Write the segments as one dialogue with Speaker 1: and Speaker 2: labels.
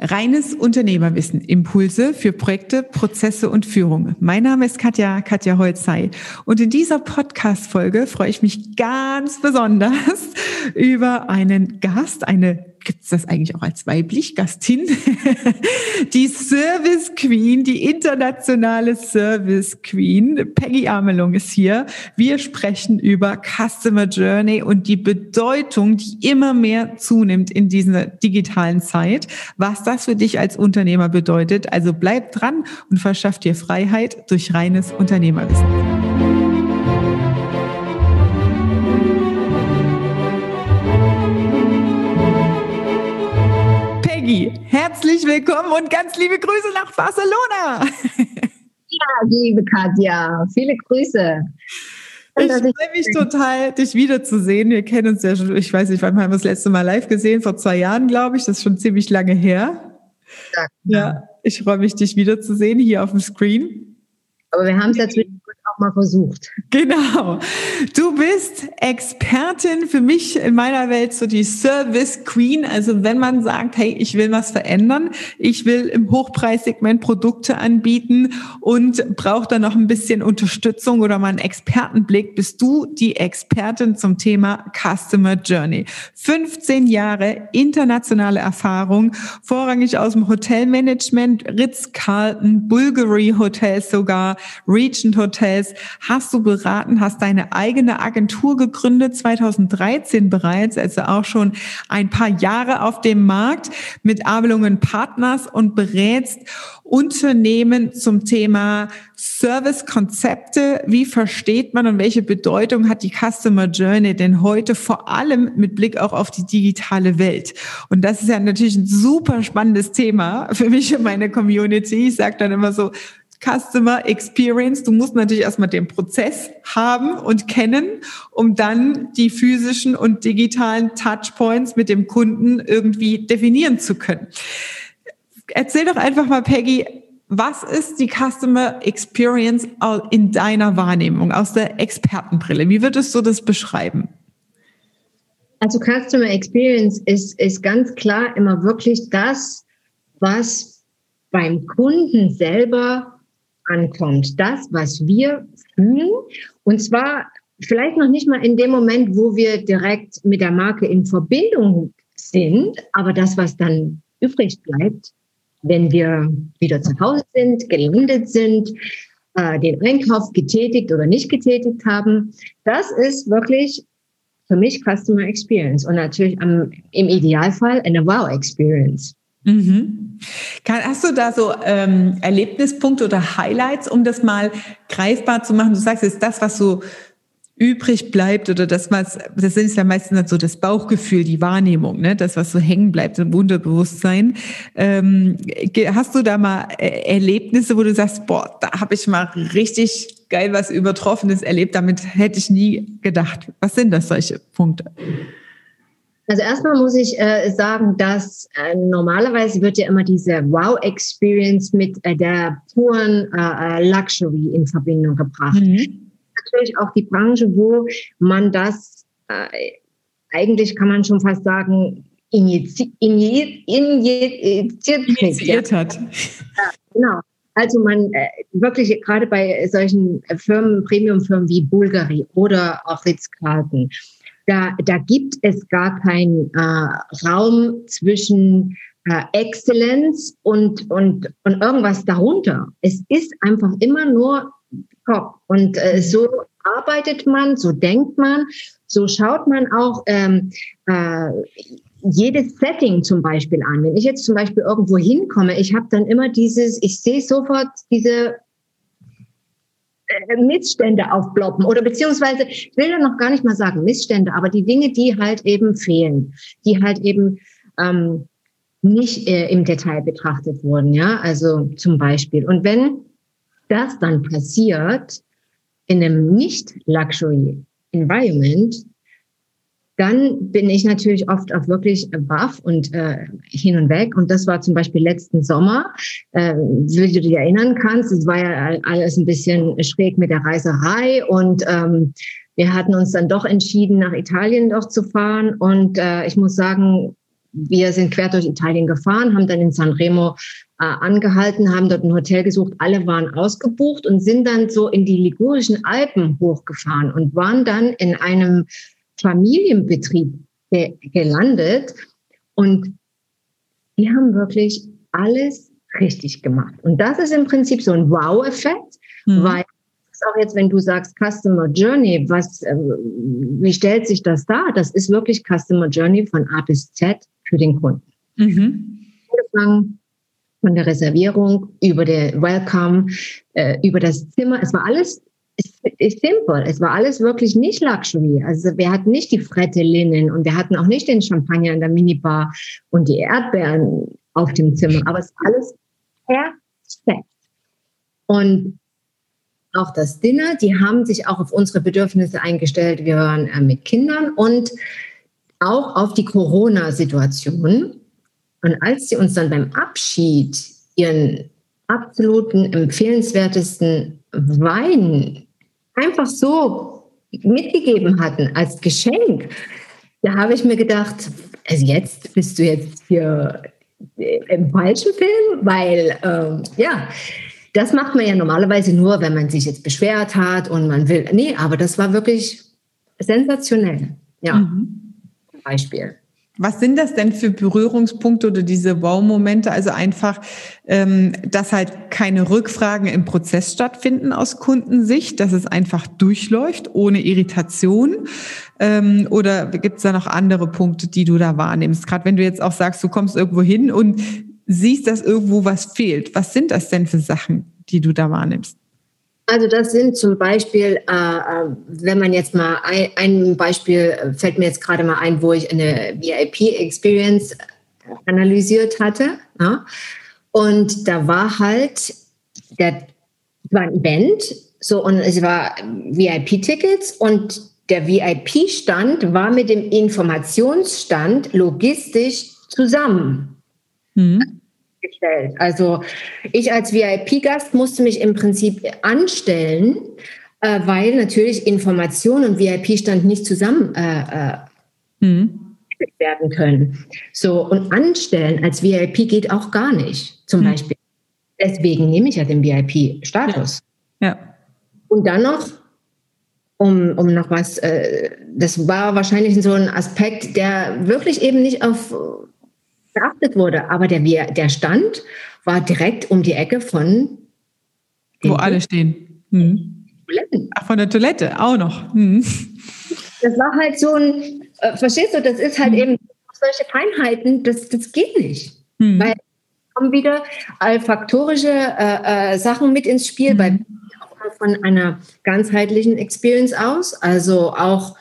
Speaker 1: Reines Unternehmerwissen, Impulse für Projekte, Prozesse und Führung. Mein Name ist Katja, Katja Holzei. Und in dieser Podcast-Folge freue ich mich ganz besonders über einen Gast, eine gibt es das eigentlich auch als weiblich Gastin? die Service Queen, die internationale Service Queen. Peggy Amelung ist hier. Wir sprechen über Customer Journey und die Bedeutung, die immer mehr zunimmt in dieser digitalen Zeit. Was das für dich als Unternehmer bedeutet. Also bleib dran und verschaff dir Freiheit durch reines Unternehmerwissen. Maggie, herzlich willkommen und ganz liebe Grüße nach Barcelona.
Speaker 2: Ja, liebe Katja, viele Grüße.
Speaker 1: Ich freue mich total, dich wiederzusehen. Wir kennen uns ja schon, ich weiß nicht, wann haben wir das letzte Mal live gesehen? Vor zwei Jahren, glaube ich. Das ist schon ziemlich lange her. Ja, ja ich freue mich, dich wiederzusehen hier auf dem Screen.
Speaker 2: Aber wir haben es ja zwischen mal versucht.
Speaker 1: Genau. Du bist Expertin für mich in meiner Welt so die Service Queen. Also wenn man sagt, hey, ich will was verändern, ich will im Hochpreissegment Produkte anbieten und brauche da noch ein bisschen Unterstützung oder mal einen Expertenblick, bist du die Expertin zum Thema Customer Journey. 15 Jahre internationale Erfahrung, vorrangig aus dem Hotelmanagement, Ritz-Carlton, Bulgari Hotels sogar, Regent Hotels, Prozess hast du beraten, hast deine eigene Agentur gegründet, 2013 bereits, also auch schon ein paar Jahre auf dem Markt mit Abelungen Partners und berätst Unternehmen zum Thema Servicekonzepte. Wie versteht man und welche Bedeutung hat die Customer Journey denn heute vor allem mit Blick auch auf die digitale Welt? Und das ist ja natürlich ein super spannendes Thema für mich und meine Community. Ich sage dann immer so, Customer Experience. Du musst natürlich erstmal den Prozess haben und kennen, um dann die physischen und digitalen Touchpoints mit dem Kunden irgendwie definieren zu können. Erzähl doch einfach mal, Peggy, was ist die Customer Experience in deiner Wahrnehmung aus der Expertenbrille? Wie würdest du das beschreiben?
Speaker 2: Also Customer Experience ist, ist ganz klar immer wirklich das, was beim Kunden selber ankommt. Das, was wir fühlen. Und zwar vielleicht noch nicht mal in dem Moment, wo wir direkt mit der Marke in Verbindung sind, aber das, was dann übrig bleibt, wenn wir wieder zu Hause sind, gelandet sind, äh, den Einkauf getätigt oder nicht getätigt haben, das ist wirklich für mich Customer Experience und natürlich am, im Idealfall eine Wow Experience.
Speaker 1: Mhm. Hast du da so ähm, Erlebnispunkte oder Highlights, um das mal greifbar zu machen? Du sagst, ist das, was so übrig bleibt oder das, was, das ist ja meistens so das Bauchgefühl, die Wahrnehmung, ne? das, was so hängen bleibt im Unterbewusstsein. Ähm, hast du da mal äh, Erlebnisse, wo du sagst, boah, da habe ich mal richtig geil was Übertroffenes erlebt, damit hätte ich nie gedacht. Was sind das solche Punkte?
Speaker 2: Also erstmal muss ich äh, sagen, dass äh, normalerweise wird ja immer diese Wow-Experience mit äh, der puren äh, äh, Luxury in Verbindung gebracht. Mhm. Natürlich auch die Branche, wo man das äh, eigentlich kann man schon fast sagen injiziert, injiziert, injiziert, injiziert hat. Ja, genau. Also man wirklich gerade bei solchen Firmen, Premium-Firmen wie Bulgari oder auch Ritz-Carlton, da, da gibt es gar keinen äh, Raum zwischen äh, Exzellenz und, und, und irgendwas darunter. Es ist einfach immer nur Kopf. Und äh, so arbeitet man, so denkt man, so schaut man auch ähm, äh, jedes Setting zum Beispiel an. Wenn ich jetzt zum Beispiel irgendwo hinkomme, ich habe dann immer dieses, ich sehe sofort diese Missstände aufploppen oder beziehungsweise, ich will ja noch gar nicht mal sagen Missstände, aber die Dinge, die halt eben fehlen, die halt eben ähm, nicht äh, im Detail betrachtet wurden, ja, also zum Beispiel. Und wenn das dann passiert in einem nicht Luxury Environment, dann bin ich natürlich oft auch wirklich baff und äh, hin und weg. Und das war zum Beispiel letzten Sommer, äh, wie du dich erinnern kannst, es war ja alles ein bisschen schräg mit der Reiserei und ähm, wir hatten uns dann doch entschieden, nach Italien doch zu fahren. Und äh, ich muss sagen, wir sind quer durch Italien gefahren, haben dann in Sanremo äh, angehalten, haben dort ein Hotel gesucht. Alle waren ausgebucht und sind dann so in die ligurischen Alpen hochgefahren und waren dann in einem Familienbetrieb ge gelandet. Und die haben wirklich alles richtig gemacht. Und das ist im Prinzip so ein Wow-Effekt, mhm. weil auch jetzt, wenn du sagst Customer Journey, was, äh, wie stellt sich das dar? Das ist wirklich Customer Journey von A bis Z für den Kunden. Mhm. Angefangen von der Reservierung über der Welcome, äh, über das Zimmer. Es war alles ist simple. Es war alles wirklich nicht Luxury. Also wir hatten nicht die Frette Linnen und wir hatten auch nicht den Champagner in der Minibar und die Erdbeeren auf dem Zimmer. Aber es war alles perfekt. Und auch das Dinner, die haben sich auch auf unsere Bedürfnisse eingestellt. Wir waren äh, mit Kindern und auch auf die Corona-Situation. Und als sie uns dann beim Abschied ihren absoluten empfehlenswertesten Wein einfach so mitgegeben hatten als Geschenk, da habe ich mir gedacht, also jetzt bist du jetzt hier im falschen Film, weil ähm, ja, das macht man ja normalerweise nur, wenn man sich jetzt beschwert hat und man will. Nee, aber das war wirklich sensationell. Ja, mhm. Beispiel.
Speaker 1: Was sind das denn für Berührungspunkte oder diese Wow-Momente? Also einfach, ähm, dass halt keine Rückfragen im Prozess stattfinden aus Kundensicht, dass es einfach durchläuft ohne Irritation. Ähm, oder gibt es da noch andere Punkte, die du da wahrnimmst? Gerade wenn du jetzt auch sagst, du kommst irgendwo hin und siehst, dass irgendwo was fehlt. Was sind das denn für Sachen, die du da wahrnimmst?
Speaker 2: Also das sind zum Beispiel, äh, äh wenn man jetzt mal ein, ein, Beispiel äh, fällt mir jetzt gerade mal ein, wo ich eine VIP-Experience analysiert hatte. Ja? Und da war halt, der war ein Event, so und es war VIP-Tickets und der VIP-Stand war mit dem Informationsstand logistisch zusammen. Mhm gestellt. Also ich als VIP-Gast musste mich im Prinzip anstellen, äh, weil natürlich Information und VIP-Stand nicht zusammen äh, mhm. werden können. So und anstellen als VIP geht auch gar nicht, zum mhm. Beispiel. Deswegen nehme ich ja den VIP-Status. Ja. ja. Und dann noch um, um noch was, äh, das war wahrscheinlich so ein Aspekt, der wirklich eben nicht auf beachtet wurde. Aber der, der Stand war direkt um die Ecke von.
Speaker 1: Wo alle stehen. Hm. Ach, von der Toilette auch noch. Hm.
Speaker 2: Das war halt so ein, äh, verstehst du, das ist halt hm. eben solche Feinheiten, das, das geht nicht. Hm. Weil kommen wieder allfaktorische äh, äh, Sachen mit ins Spiel, weil auch von einer ganzheitlichen Experience aus, also auch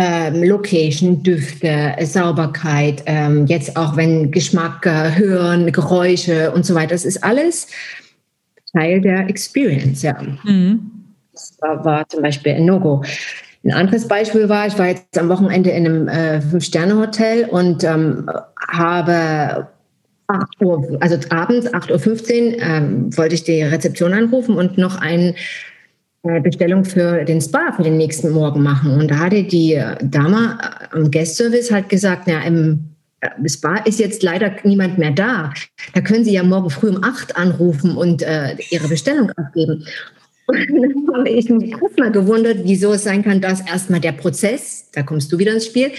Speaker 2: ähm, Location, Düfte, Sauberkeit, ähm, jetzt auch wenn Geschmack, äh, Hören, Geräusche und so weiter, das ist alles Teil der Experience, ja. Mhm. Das war, war, zum Beispiel ein No-Go. Ein anderes Beispiel war, ich war jetzt am Wochenende in einem äh, Fünf-Sterne-Hotel und ähm, habe 8 Uhr, also abends 8.15 Uhr ähm, wollte ich die Rezeption anrufen und noch ein Bestellung für den Spa für den nächsten Morgen machen. Und da hatte die Dame am Guest-Service halt gesagt, ja, im äh, Spa ist jetzt leider niemand mehr da. Da können Sie ja morgen früh um acht anrufen und äh, Ihre Bestellung abgeben. Und dann habe ich mich erstmal gewundert, wieso es sein kann, dass erstmal der Prozess, da kommst du wieder ins Spiel,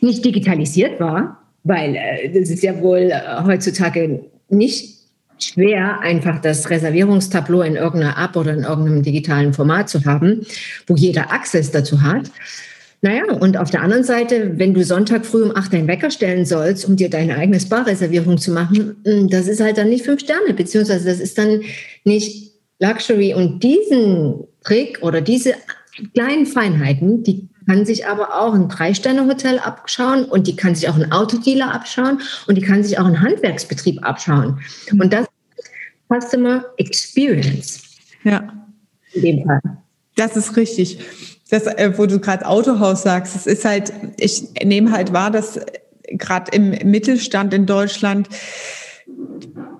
Speaker 2: nicht digitalisiert war, weil äh, das ist ja wohl äh, heutzutage nicht schwer, einfach das Reservierungstableau in irgendeiner App oder in irgendeinem digitalen Format zu haben, wo jeder Access dazu hat. Naja, und auf der anderen Seite, wenn du Sonntag früh um acht deinen Wecker stellen sollst, um dir deine eigene Spa-Reservierung zu machen, hm, das ist halt dann nicht fünf Sterne, beziehungsweise das ist dann nicht Luxury. Und diesen Trick oder diese kleinen Feinheiten, die kann sich aber auch ein Drei-Sterne-Hotel abschauen und die kann sich auch ein Autodealer abschauen und die kann sich auch ein Handwerksbetrieb abschauen. Und das ist Customer Experience.
Speaker 1: Ja. In dem Fall. Das ist richtig. Das, äh, wo du gerade Autohaus sagst, es ist halt, ich nehme halt wahr, dass gerade im Mittelstand in Deutschland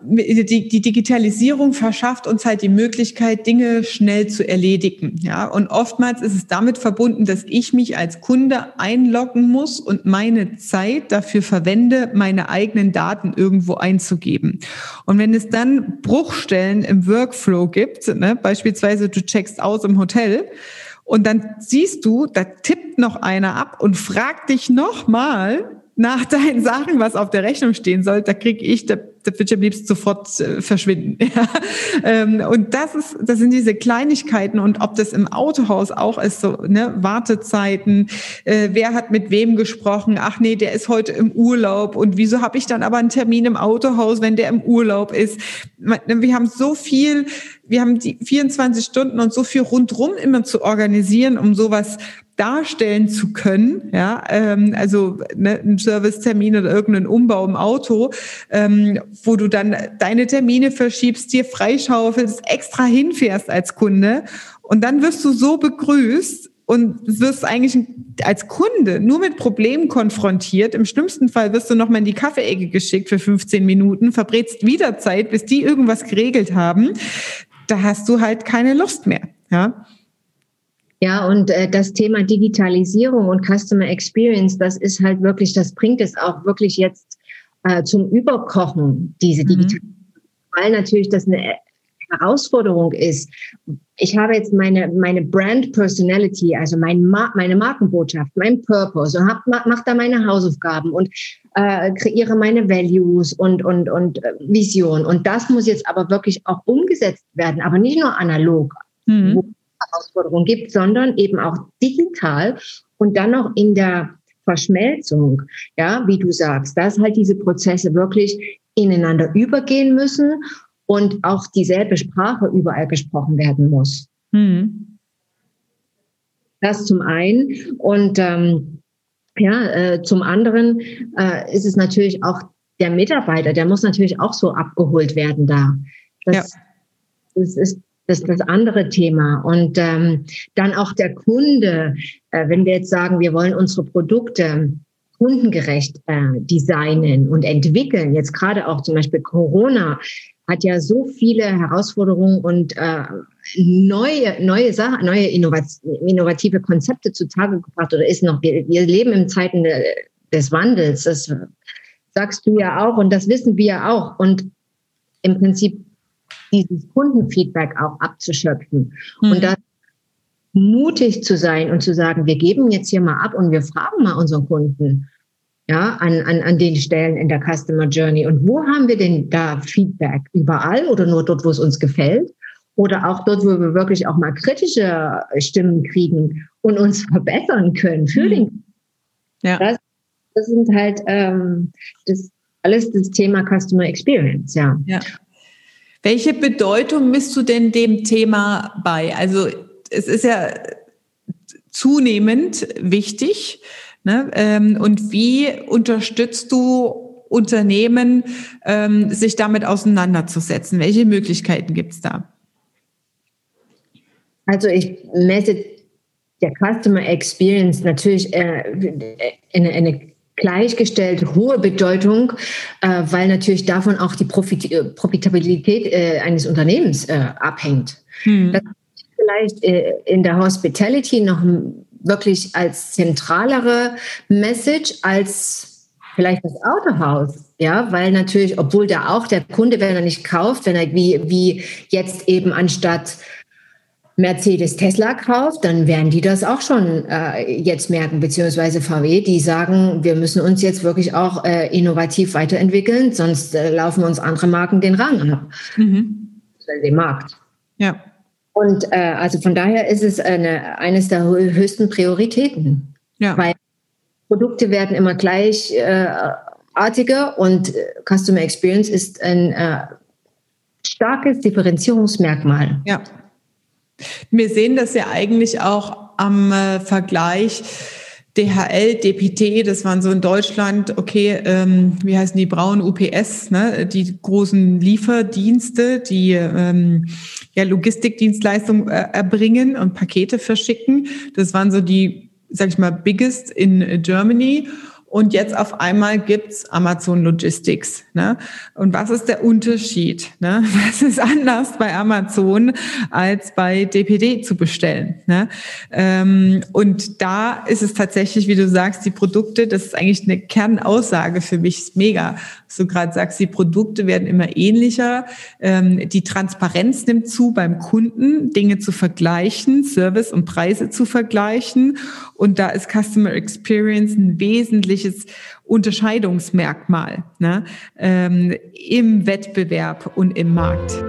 Speaker 1: die, Digitalisierung verschafft uns halt die Möglichkeit, Dinge schnell zu erledigen. Ja, und oftmals ist es damit verbunden, dass ich mich als Kunde einloggen muss und meine Zeit dafür verwende, meine eigenen Daten irgendwo einzugeben. Und wenn es dann Bruchstellen im Workflow gibt, ne, beispielsweise du checkst aus im Hotel, und dann siehst du, da tippt noch einer ab und fragt dich nochmal nach deinen Sachen, was auf der Rechnung stehen soll, da kriege ich, da da würde ich am liebsten sofort äh, verschwinden. Ja. Ähm, und das ist, das sind diese Kleinigkeiten und ob das im Autohaus auch ist, so ne, Wartezeiten, äh, wer hat mit wem gesprochen, ach nee, der ist heute im Urlaub und wieso habe ich dann aber einen Termin im Autohaus, wenn der im Urlaub ist? Wir haben so viel, wir haben die 24 Stunden und so viel rundrum immer zu organisieren, um sowas darstellen zu können, ja, ähm, also ne, ein Servicetermin oder irgendeinen Umbau im Auto, ähm, wo du dann deine Termine verschiebst, dir freischaufelst, extra hinfährst als Kunde und dann wirst du so begrüßt und wirst eigentlich als Kunde nur mit Problemen konfrontiert. Im schlimmsten Fall wirst du nochmal in die Kaffeeecke geschickt für 15 Minuten, verbrätst wieder Zeit, bis die irgendwas geregelt haben. Da hast du halt keine Lust mehr, ja.
Speaker 2: Ja, und äh, das Thema Digitalisierung und Customer Experience, das ist halt wirklich, das bringt es auch wirklich jetzt äh, zum Überkochen, diese. Digitalisierung, mhm. weil natürlich das eine Herausforderung ist. Ich habe jetzt meine, meine Brand Personality, also mein Mar meine Markenbotschaft, mein Purpose und hab, mach da meine Hausaufgaben und äh, kreiere meine Values und, und, und äh, Vision. Und das muss jetzt aber wirklich auch umgesetzt werden, aber nicht nur analog. Mhm Herausforderung gibt, sondern eben auch digital und dann noch in der Verschmelzung, ja, wie du sagst, dass halt diese Prozesse wirklich ineinander übergehen müssen und auch dieselbe Sprache überall gesprochen werden muss. Mhm. Das zum einen. Und ähm, ja, äh, zum anderen äh, ist es natürlich auch der Mitarbeiter, der muss natürlich auch so abgeholt werden da. Das, ja. das ist das ist das andere Thema. Und ähm, dann auch der Kunde, äh, wenn wir jetzt sagen, wir wollen unsere Produkte kundengerecht äh, designen und entwickeln, jetzt gerade auch zum Beispiel Corona hat ja so viele Herausforderungen und äh, neue, neue Sachen, neue innovative Konzepte zutage gebracht oder ist noch, wir, wir leben in Zeiten des Wandels, das sagst du ja auch und das wissen wir auch. Und im Prinzip dieses Kundenfeedback auch abzuschöpfen. Mhm. Und da mutig zu sein und zu sagen, wir geben jetzt hier mal ab und wir fragen mal unseren Kunden, ja, an, an, an den Stellen in der Customer Journey. Und wo haben wir denn da Feedback? Überall oder nur dort, wo es uns gefällt? Oder auch dort, wo wir wirklich auch mal kritische Stimmen kriegen und uns verbessern können für mhm. den. Ja. Das, das sind halt ähm, das alles das Thema Customer Experience, ja.
Speaker 1: ja. Welche Bedeutung misst du denn dem Thema bei? Also es ist ja zunehmend wichtig. Ne? Ähm, und wie unterstützt du Unternehmen, ähm, sich damit auseinanderzusetzen? Welche Möglichkeiten gibt es da?
Speaker 2: Also ich messe der Customer Experience natürlich äh, eine, eine gleichgestellt hohe Bedeutung, äh, weil natürlich davon auch die Profit äh, Profitabilität äh, eines Unternehmens äh, abhängt. Hm. Das ist vielleicht äh, in der Hospitality noch wirklich als zentralere Message als vielleicht das Autohaus. Ja, weil natürlich, obwohl da auch der Kunde, wenn er nicht kauft, wenn er wie, wie jetzt eben anstatt Mercedes Tesla kauft, dann werden die das auch schon äh, jetzt merken, beziehungsweise VW, die sagen, wir müssen uns jetzt wirklich auch äh, innovativ weiterentwickeln, sonst äh, laufen uns andere Marken den Rang ab. Mhm. Den Markt. Ja. Und äh, also von daher ist es eine, eines der höchsten Prioritäten. Ja. Weil Produkte werden immer gleichartiger äh, und äh, Customer Experience ist ein starkes Differenzierungsmerkmal.
Speaker 1: Ja. Wir sehen das ja eigentlich auch am äh, Vergleich DHL, DPT, das waren so in Deutschland, okay, ähm, wie heißen die Braun UPS, ne? die großen Lieferdienste, die ähm, ja Logistikdienstleistungen äh, erbringen und Pakete verschicken. Das waren so die, sag ich mal, biggest in Germany. Und jetzt auf einmal gibt's Amazon Logistics. Ne? Und was ist der Unterschied? Ne? Was ist anders bei Amazon als bei DPD zu bestellen? Ne? Ähm, und da ist es tatsächlich, wie du sagst, die Produkte, das ist eigentlich eine Kernaussage für mich, ist mega. Was du gerade sagst, die Produkte werden immer ähnlicher. Ähm, die Transparenz nimmt zu beim Kunden, Dinge zu vergleichen, Service und Preise zu vergleichen. Und da ist Customer Experience ein wesentliches Unterscheidungsmerkmal ne, ähm, im Wettbewerb und im Markt.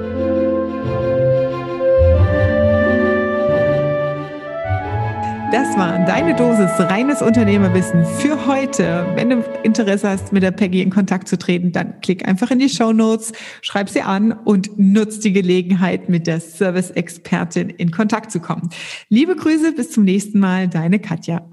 Speaker 1: Das war deine Dosis reines Unternehmerwissen für heute. Wenn du Interesse hast, mit der Peggy in Kontakt zu treten, dann klick einfach in die Show Notes, schreib sie an und nutz die Gelegenheit, mit der Service-Expertin in Kontakt zu kommen. Liebe Grüße, bis zum nächsten Mal, deine Katja.